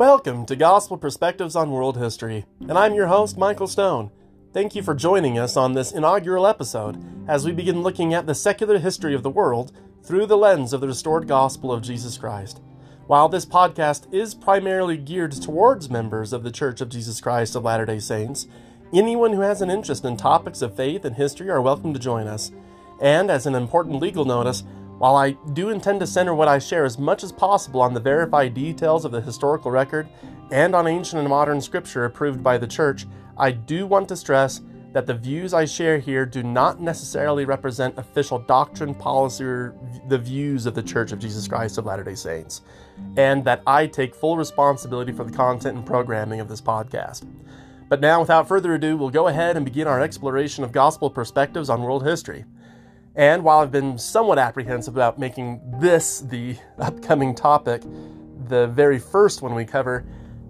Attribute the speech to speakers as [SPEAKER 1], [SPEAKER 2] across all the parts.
[SPEAKER 1] Welcome to Gospel Perspectives on World History, and I'm your host, Michael Stone. Thank you for joining us on this inaugural episode as we begin looking at the secular history of the world through the lens of the restored gospel of Jesus Christ. While this podcast is primarily geared towards members of the Church of Jesus Christ of Latter day Saints, anyone who has an interest in topics of faith and history are welcome to join us. And as an important legal notice, while I do intend to center what I share as much as possible on the verified details of the historical record and on ancient and modern scripture approved by the Church, I do want to stress that the views I share here do not necessarily represent official doctrine, policy, or the views of the Church of Jesus Christ of Latter day Saints, and that I take full responsibility for the content and programming of this podcast. But now, without further ado, we'll go ahead and begin our exploration of gospel perspectives on world history. And while I've been somewhat apprehensive about making this the upcoming topic, the very first one we cover,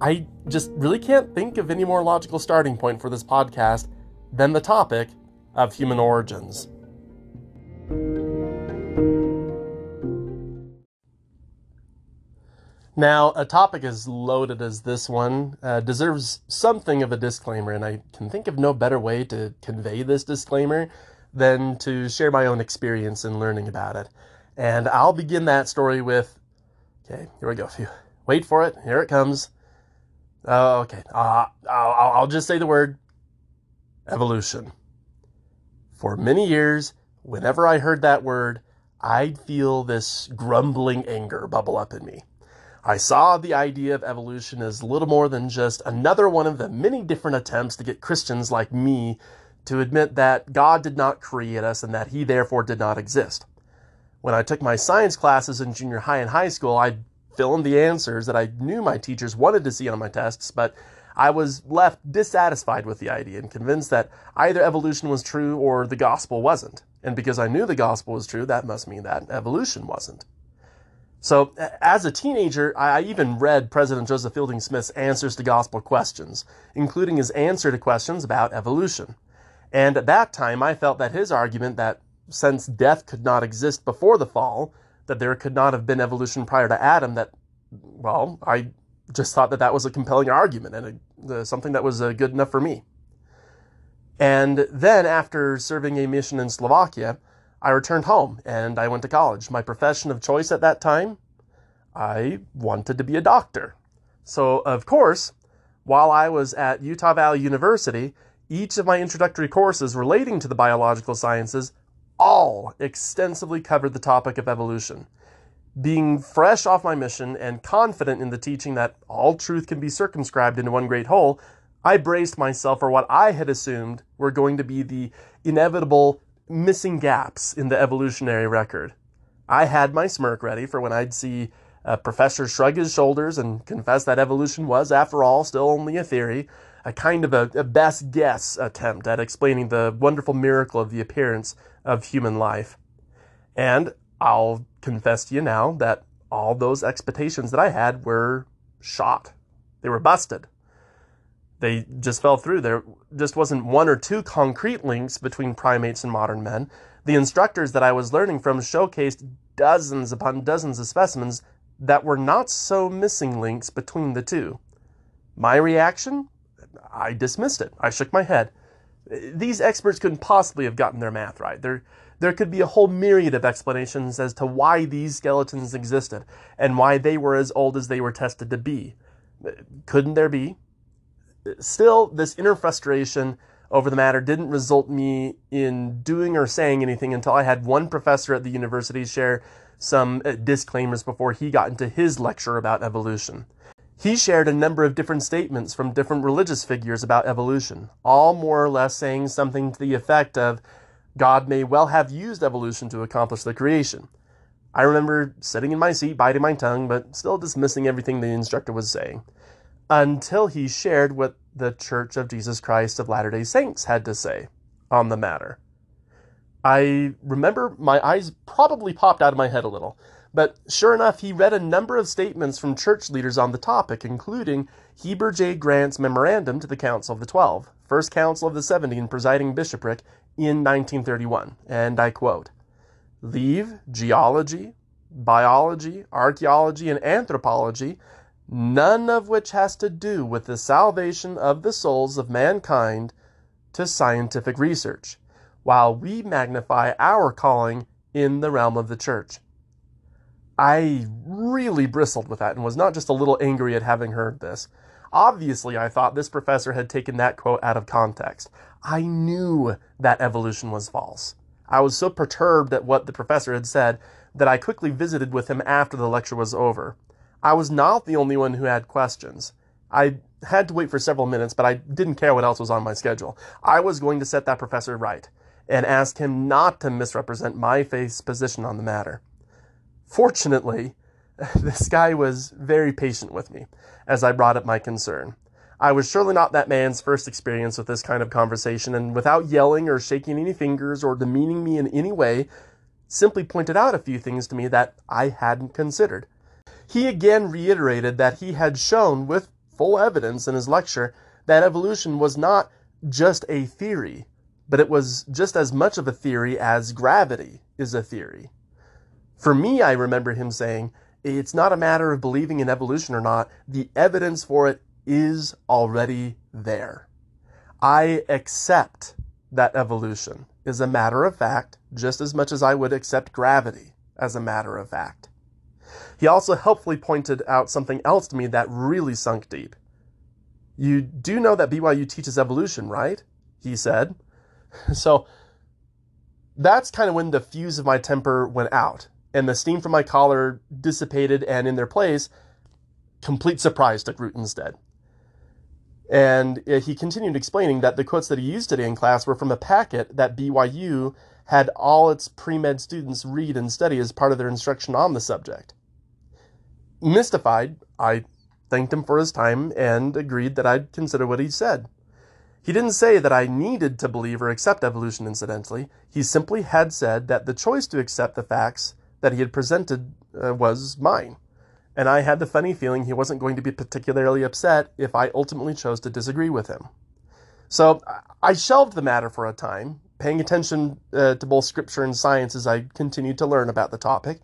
[SPEAKER 1] I just really can't think of any more logical starting point for this podcast than the topic of human origins. Now, a topic as loaded as this one uh, deserves something of a disclaimer, and I can think of no better way to convey this disclaimer than to share my own experience in learning about it. And I'll begin that story with okay, here we go. Wait for it. Here it comes. Oh, okay. Uh, I'll, I'll just say the word evolution. For many years, whenever I heard that word, I'd feel this grumbling anger bubble up in me. I saw the idea of evolution as little more than just another one of the many different attempts to get Christians like me to admit that God did not create us and that He therefore did not exist. When I took my science classes in junior high and high school, I'd fill in the answers that I knew my teachers wanted to see on my tests, but I was left dissatisfied with the idea and convinced that either evolution was true or the gospel wasn't. And because I knew the gospel was true, that must mean that evolution wasn't. So, as a teenager, I even read President Joseph Fielding Smith's answers to gospel questions, including his answer to questions about evolution. And at that time, I felt that his argument that since death could not exist before the fall, that there could not have been evolution prior to Adam, that, well, I just thought that that was a compelling argument and a, uh, something that was uh, good enough for me. And then, after serving a mission in Slovakia, I returned home and I went to college. My profession of choice at that time, I wanted to be a doctor. So, of course, while I was at Utah Valley University, each of my introductory courses relating to the biological sciences all extensively covered the topic of evolution. Being fresh off my mission and confident in the teaching that all truth can be circumscribed into one great whole, I braced myself for what I had assumed were going to be the inevitable missing gaps in the evolutionary record. I had my smirk ready for when I'd see a professor shrug his shoulders and confess that evolution was, after all, still only a theory, a kind of a, a best guess attempt at explaining the wonderful miracle of the appearance of human life. And I'll confess to you now that all those expectations that I had were shot. They were busted. They just fell through. There just wasn't one or two concrete links between primates and modern men. The instructors that I was learning from showcased dozens upon dozens of specimens that were not so missing links between the two. My reaction? I dismissed it. I shook my head. These experts couldn't possibly have gotten their math right. There, there could be a whole myriad of explanations as to why these skeletons existed and why they were as old as they were tested to be. Couldn't there be? Still, this inner frustration over the matter didn't result me in doing or saying anything until I had one professor at the university share some uh, disclaimers before he got into his lecture about evolution. He shared a number of different statements from different religious figures about evolution, all more or less saying something to the effect of God may well have used evolution to accomplish the creation. I remember sitting in my seat, biting my tongue, but still dismissing everything the instructor was saying, until he shared what the Church of Jesus Christ of Latter day Saints had to say on the matter. I remember my eyes probably popped out of my head a little but sure enough, he read a number of statements from church leaders on the topic, including Heber J. Grant's memorandum to the Council of the Twelve, First Council of the Seventy and presiding bishopric in 1931. And I quote Leave geology, biology, archaeology, and anthropology none of which has to do with the salvation of the souls of mankind to scientific research, while we magnify our calling in the realm of the church. I really bristled with that and was not just a little angry at having heard this. Obviously, I thought this professor had taken that quote out of context. I knew that evolution was false. I was so perturbed at what the professor had said that I quickly visited with him after the lecture was over. I was not the only one who had questions. I had to wait for several minutes, but I didn't care what else was on my schedule. I was going to set that professor right and ask him not to misrepresent my faith's position on the matter. Fortunately, this guy was very patient with me as I brought up my concern. I was surely not that man's first experience with this kind of conversation, and without yelling or shaking any fingers or demeaning me in any way, simply pointed out a few things to me that I hadn't considered. He again reiterated that he had shown with full evidence in his lecture that evolution was not just a theory, but it was just as much of a theory as gravity is a theory. For me, I remember him saying, it's not a matter of believing in evolution or not, the evidence for it is already there. I accept that evolution is a matter of fact just as much as I would accept gravity as a matter of fact. He also helpfully pointed out something else to me that really sunk deep. You do know that BYU teaches evolution, right? He said. So that's kind of when the fuse of my temper went out and the steam from my collar dissipated, and in their place, complete surprise took root instead. And uh, he continued explaining that the quotes that he used today in class were from a packet that BYU had all its pre med students read and study as part of their instruction on the subject. Mystified, I thanked him for his time and agreed that I'd consider what he said. He didn't say that I needed to believe or accept evolution, incidentally. He simply had said that the choice to accept the facts that he had presented uh, was mine. And I had the funny feeling he wasn't going to be particularly upset if I ultimately chose to disagree with him. So I shelved the matter for a time, paying attention uh, to both scripture and science as I continued to learn about the topic.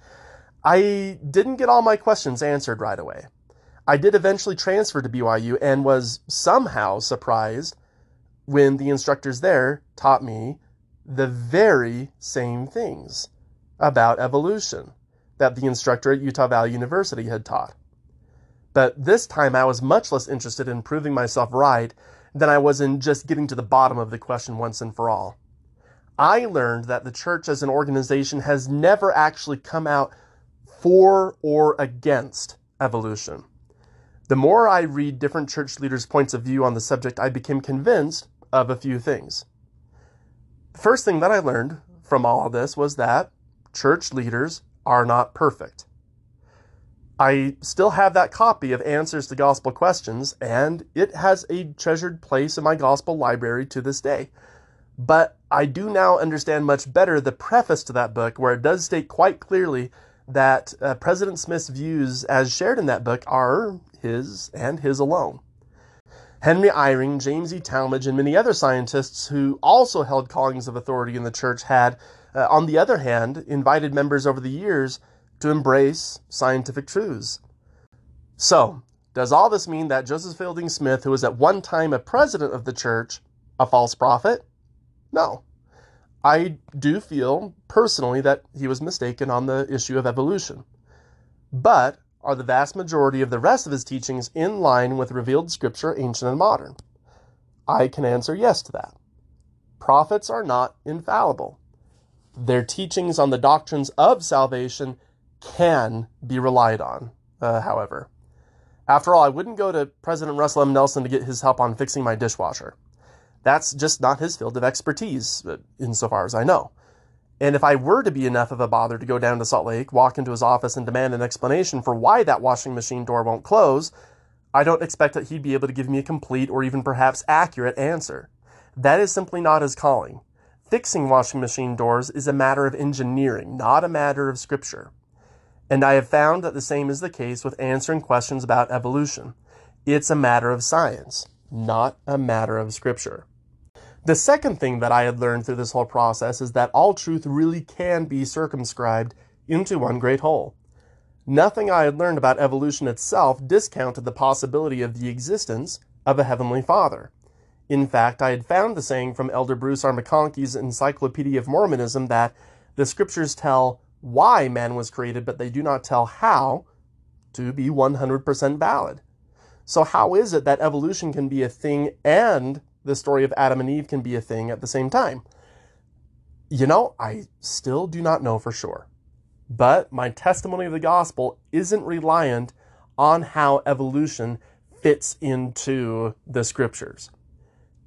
[SPEAKER 1] I didn't get all my questions answered right away. I did eventually transfer to BYU and was somehow surprised when the instructors there taught me the very same things about evolution that the instructor at Utah Valley University had taught. But this time I was much less interested in proving myself right than I was in just getting to the bottom of the question once and for all. I learned that the church as an organization has never actually come out for or against evolution. The more I read different church leaders' points of view on the subject, I became convinced of a few things. The first thing that I learned from all of this was that church leaders are not perfect. I still have that copy of Answers to Gospel Questions, and it has a treasured place in my gospel library to this day. But I do now understand much better the preface to that book, where it does state quite clearly that uh, President Smith's views, as shared in that book, are his and his alone. Henry Eyring, James E. Talmage, and many other scientists who also held callings of authority in the church had uh, on the other hand, invited members over the years to embrace scientific truths. So, does all this mean that Joseph Fielding Smith, who was at one time a president of the church, a false prophet? No. I do feel personally that he was mistaken on the issue of evolution. But are the vast majority of the rest of his teachings in line with revealed scripture, ancient and modern? I can answer yes to that. Prophets are not infallible their teachings on the doctrines of salvation can be relied on, uh, however. After all, I wouldn't go to President Russell M. Nelson to get his help on fixing my dishwasher. That's just not his field of expertise, uh, insofar as I know. And if I were to be enough of a bother to go down to Salt Lake, walk into his office, and demand an explanation for why that washing machine door won't close, I don't expect that he'd be able to give me a complete or even perhaps accurate answer. That is simply not his calling. Fixing washing machine doors is a matter of engineering, not a matter of scripture. And I have found that the same is the case with answering questions about evolution. It's a matter of science, not a matter of scripture. The second thing that I had learned through this whole process is that all truth really can be circumscribed into one great whole. Nothing I had learned about evolution itself discounted the possibility of the existence of a Heavenly Father. In fact, I had found the saying from Elder Bruce R. Encyclopedia of Mormonism that the scriptures tell why man was created, but they do not tell how to be 100% valid. So, how is it that evolution can be a thing and the story of Adam and Eve can be a thing at the same time? You know, I still do not know for sure. But my testimony of the gospel isn't reliant on how evolution fits into the scriptures.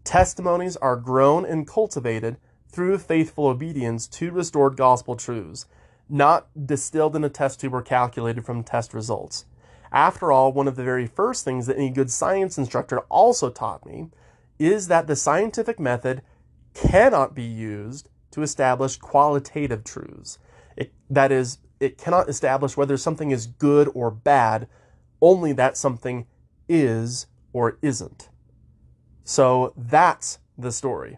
[SPEAKER 1] Testimonies are grown and cultivated through faithful obedience to restored gospel truths, not distilled in a test tube or calculated from test results. After all, one of the very first things that any good science instructor also taught me is that the scientific method cannot be used to establish qualitative truths. It, that is, it cannot establish whether something is good or bad, only that something is or isn't. So that's the story.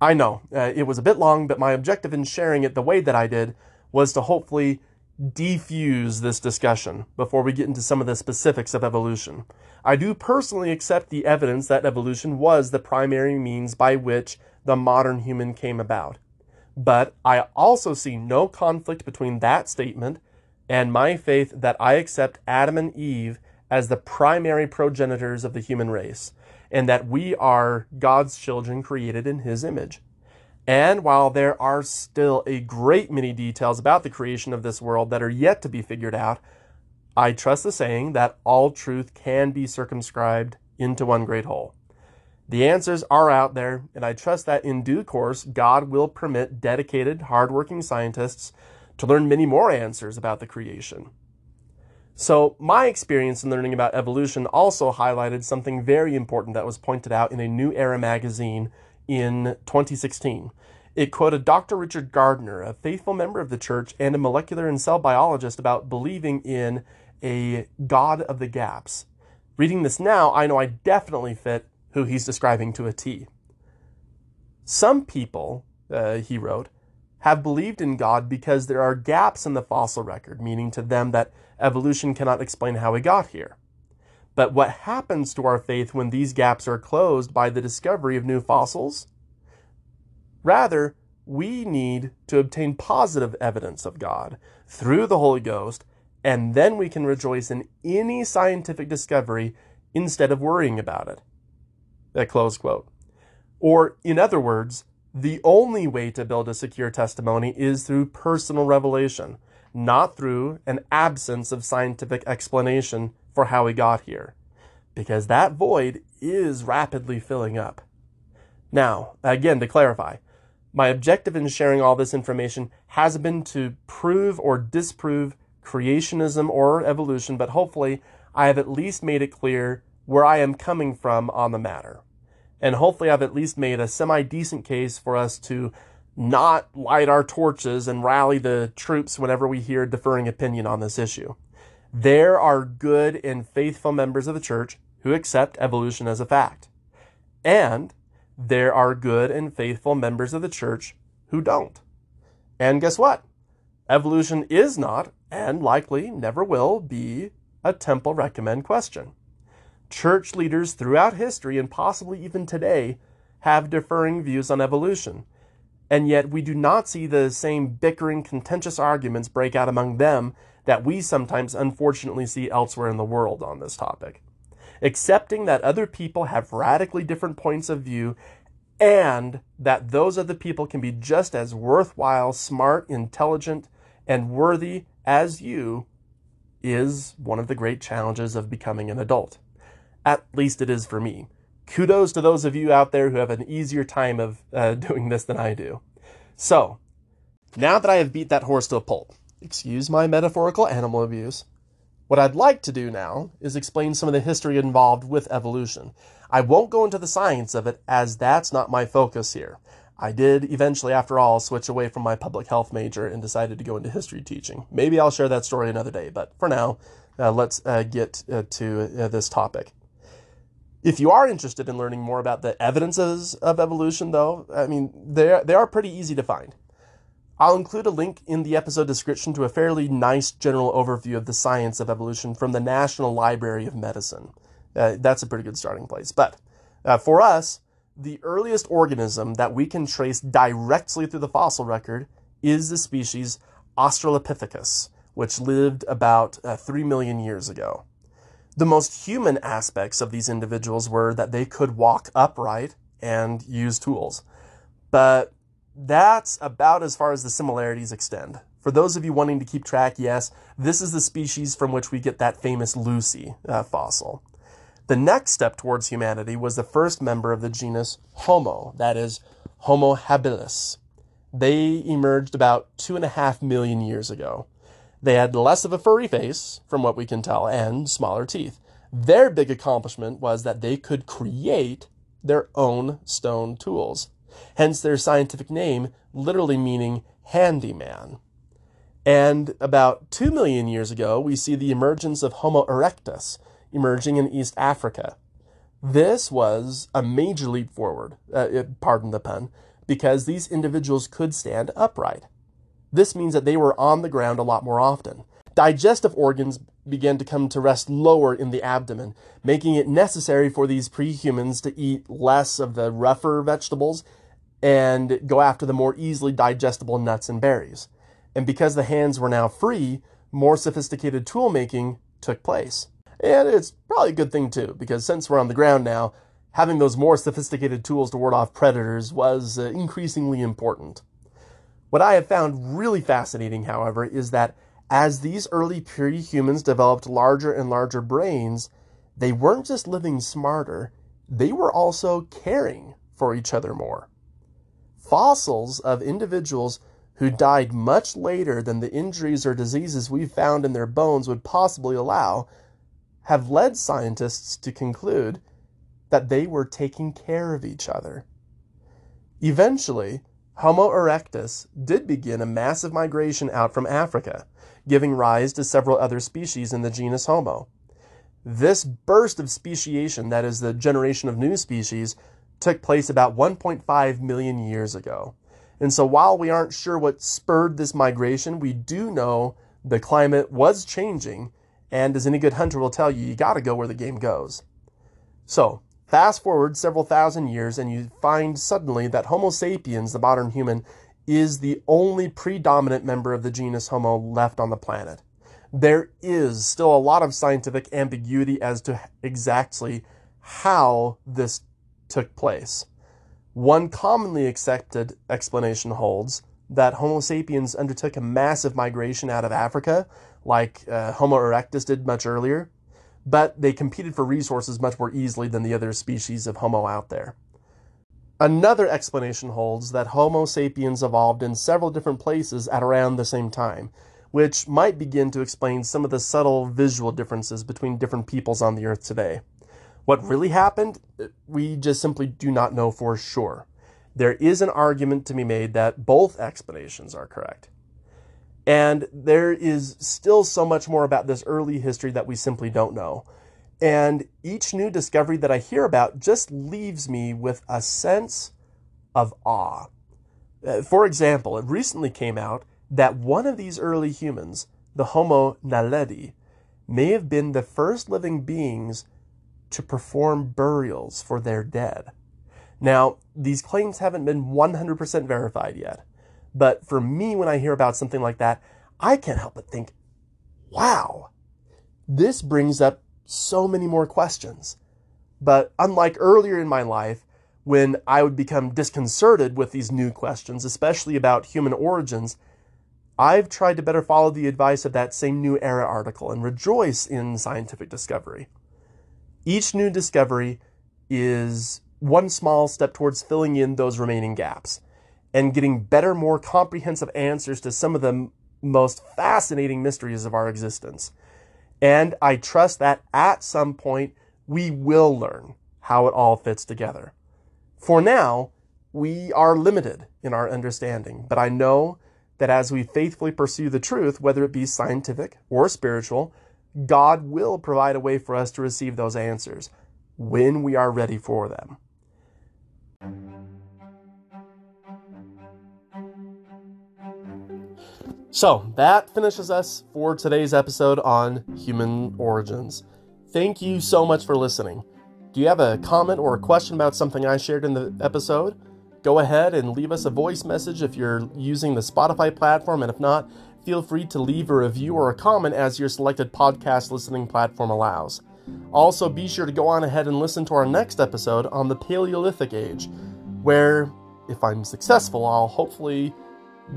[SPEAKER 1] I know uh, it was a bit long, but my objective in sharing it the way that I did was to hopefully defuse this discussion before we get into some of the specifics of evolution. I do personally accept the evidence that evolution was the primary means by which the modern human came about. But I also see no conflict between that statement and my faith that I accept Adam and Eve as the primary progenitors of the human race, and that we are God's children created in His image. And while there are still a great many details about the creation of this world that are yet to be figured out, I trust the saying that all truth can be circumscribed into one great whole. The answers are out there, and I trust that in due course, God will permit dedicated, hardworking scientists to learn many more answers about the creation. So, my experience in learning about evolution also highlighted something very important that was pointed out in a New Era magazine in 2016. It quoted Dr. Richard Gardner, a faithful member of the church and a molecular and cell biologist, about believing in a God of the gaps. Reading this now, I know I definitely fit who he's describing to a T. Some people, uh, he wrote, have believed in God because there are gaps in the fossil record, meaning to them that evolution cannot explain how we got here. But what happens to our faith when these gaps are closed by the discovery of new fossils? Rather, we need to obtain positive evidence of God through the Holy Ghost, and then we can rejoice in any scientific discovery instead of worrying about it. That close quote. Or, in other words, the only way to build a secure testimony is through personal revelation, not through an absence of scientific explanation for how we got here, because that void is rapidly filling up. Now, again, to clarify, my objective in sharing all this information has been to prove or disprove creationism or evolution, but hopefully I have at least made it clear where I am coming from on the matter. And hopefully I've at least made a semi decent case for us to not light our torches and rally the troops whenever we hear differing opinion on this issue. There are good and faithful members of the church who accept evolution as a fact. And there are good and faithful members of the church who don't. And guess what? Evolution is not, and likely never will be, a temple recommend question. Church leaders throughout history, and possibly even today, have differing views on evolution. And yet we do not see the same bickering, contentious arguments break out among them that we sometimes unfortunately see elsewhere in the world on this topic. Accepting that other people have radically different points of view and that those other people can be just as worthwhile, smart, intelligent, and worthy as you is one of the great challenges of becoming an adult. At least it is for me. Kudos to those of you out there who have an easier time of uh, doing this than I do. So, now that I have beat that horse to a pulp, Excuse my metaphorical animal abuse. What I'd like to do now is explain some of the history involved with evolution. I won't go into the science of it, as that's not my focus here. I did eventually, after all, switch away from my public health major and decided to go into history teaching. Maybe I'll share that story another day, but for now, uh, let's uh, get uh, to uh, this topic. If you are interested in learning more about the evidences of evolution, though, I mean, they they are pretty easy to find. I'll include a link in the episode description to a fairly nice general overview of the science of evolution from the National Library of Medicine. Uh, that's a pretty good starting place. But uh, for us, the earliest organism that we can trace directly through the fossil record is the species Australopithecus, which lived about uh, 3 million years ago. The most human aspects of these individuals were that they could walk upright and use tools. But that's about as far as the similarities extend. For those of you wanting to keep track, yes, this is the species from which we get that famous Lucy uh, fossil. The next step towards humanity was the first member of the genus Homo, that is, Homo habilis. They emerged about two and a half million years ago. They had less of a furry face, from what we can tell, and smaller teeth. Their big accomplishment was that they could create their own stone tools, hence their scientific name literally meaning handyman. And about 2 million years ago, we see the emergence of Homo erectus emerging in East Africa. This was a major leap forward, uh, pardon the pun, because these individuals could stand upright. This means that they were on the ground a lot more often. Digestive organs began to come to rest lower in the abdomen, making it necessary for these prehumans to eat less of the rougher vegetables and go after the more easily digestible nuts and berries. And because the hands were now free, more sophisticated tool making took place. And it's probably a good thing too, because since we're on the ground now, having those more sophisticated tools to ward off predators was uh, increasingly important. What I have found really fascinating, however, is that as these early pre-humans developed larger and larger brains, they weren't just living smarter, they were also caring for each other more. Fossils of individuals who died much later than the injuries or diseases we found in their bones would possibly allow have led scientists to conclude that they were taking care of each other. Eventually, Homo erectus did begin a massive migration out from Africa, giving rise to several other species in the genus Homo. This burst of speciation, that is, the generation of new species, took place about 1.5 million years ago. And so while we aren't sure what spurred this migration, we do know the climate was changing and as any good hunter will tell you, you got to go where the game goes. So, fast forward several thousand years, and you find suddenly that Homo sapiens, the modern human, is the only predominant member of the genus Homo left on the planet. There is still a lot of scientific ambiguity as to exactly how this took place. One commonly accepted explanation holds that Homo sapiens undertook a massive migration out of Africa like uh, Homo erectus did much earlier, but they competed for resources much more easily than the other species of Homo out there. Another explanation holds that Homo sapiens evolved in several different places at around the same time, which might begin to explain some of the subtle visual differences between different peoples on the earth today. What really happened, uh, we just simply do not know for sure. There is an argument to be made that both explanations are correct. And there is still so much more about this early history that we simply don't know. And each new discovery that I hear about just leaves me with a sense of awe. Uh, for example, it recently came out that one of these early humans, the Homo naledi, may have been the first living beings to perform burials for their dead. Now, these claims haven't been 100% verified yet, but for me, when I hear about something like that, I can't help but think, wow, this brings up so many more questions. But unlike earlier in my life, when I would become disconcerted with these new questions, especially about human origins, I've tried to better follow the advice of that same New Era article and rejoice in scientific discovery. Each new discovery is one small step towards filling in those remaining gaps and getting better, more comprehensive answers to some of the most fascinating mysteries of our existence. And I trust that at some point we will learn how it all fits together. For now, we are limited in our understanding, but I know that as we faithfully pursue the truth, whether it be scientific or spiritual, God will provide a way for us to receive those answers when we are ready for them. So, that finishes us for today's episode on human origins. Thank you so much for listening. Do you have a comment or a question about something I shared in the episode? Go ahead and leave us a voice message if you're using the Spotify platform, and if not, feel free to leave a review or a comment as your selected podcast listening platform allows. Also, be sure to go on ahead and listen to our next episode on the Paleolithic Age, where, if I'm successful, I'll hopefully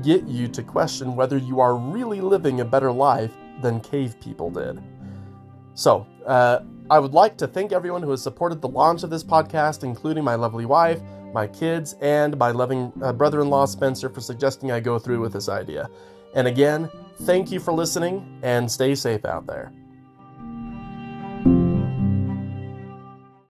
[SPEAKER 1] get you to question whether you are really living a better life than cave people did. So, uh, I would like to thank everyone who has supported the launch of this podcast, including my lovely wife, my kids, and my loving uh, brother in law, Spencer, for suggesting I go through with this idea. And again, thank you for listening and stay safe out there.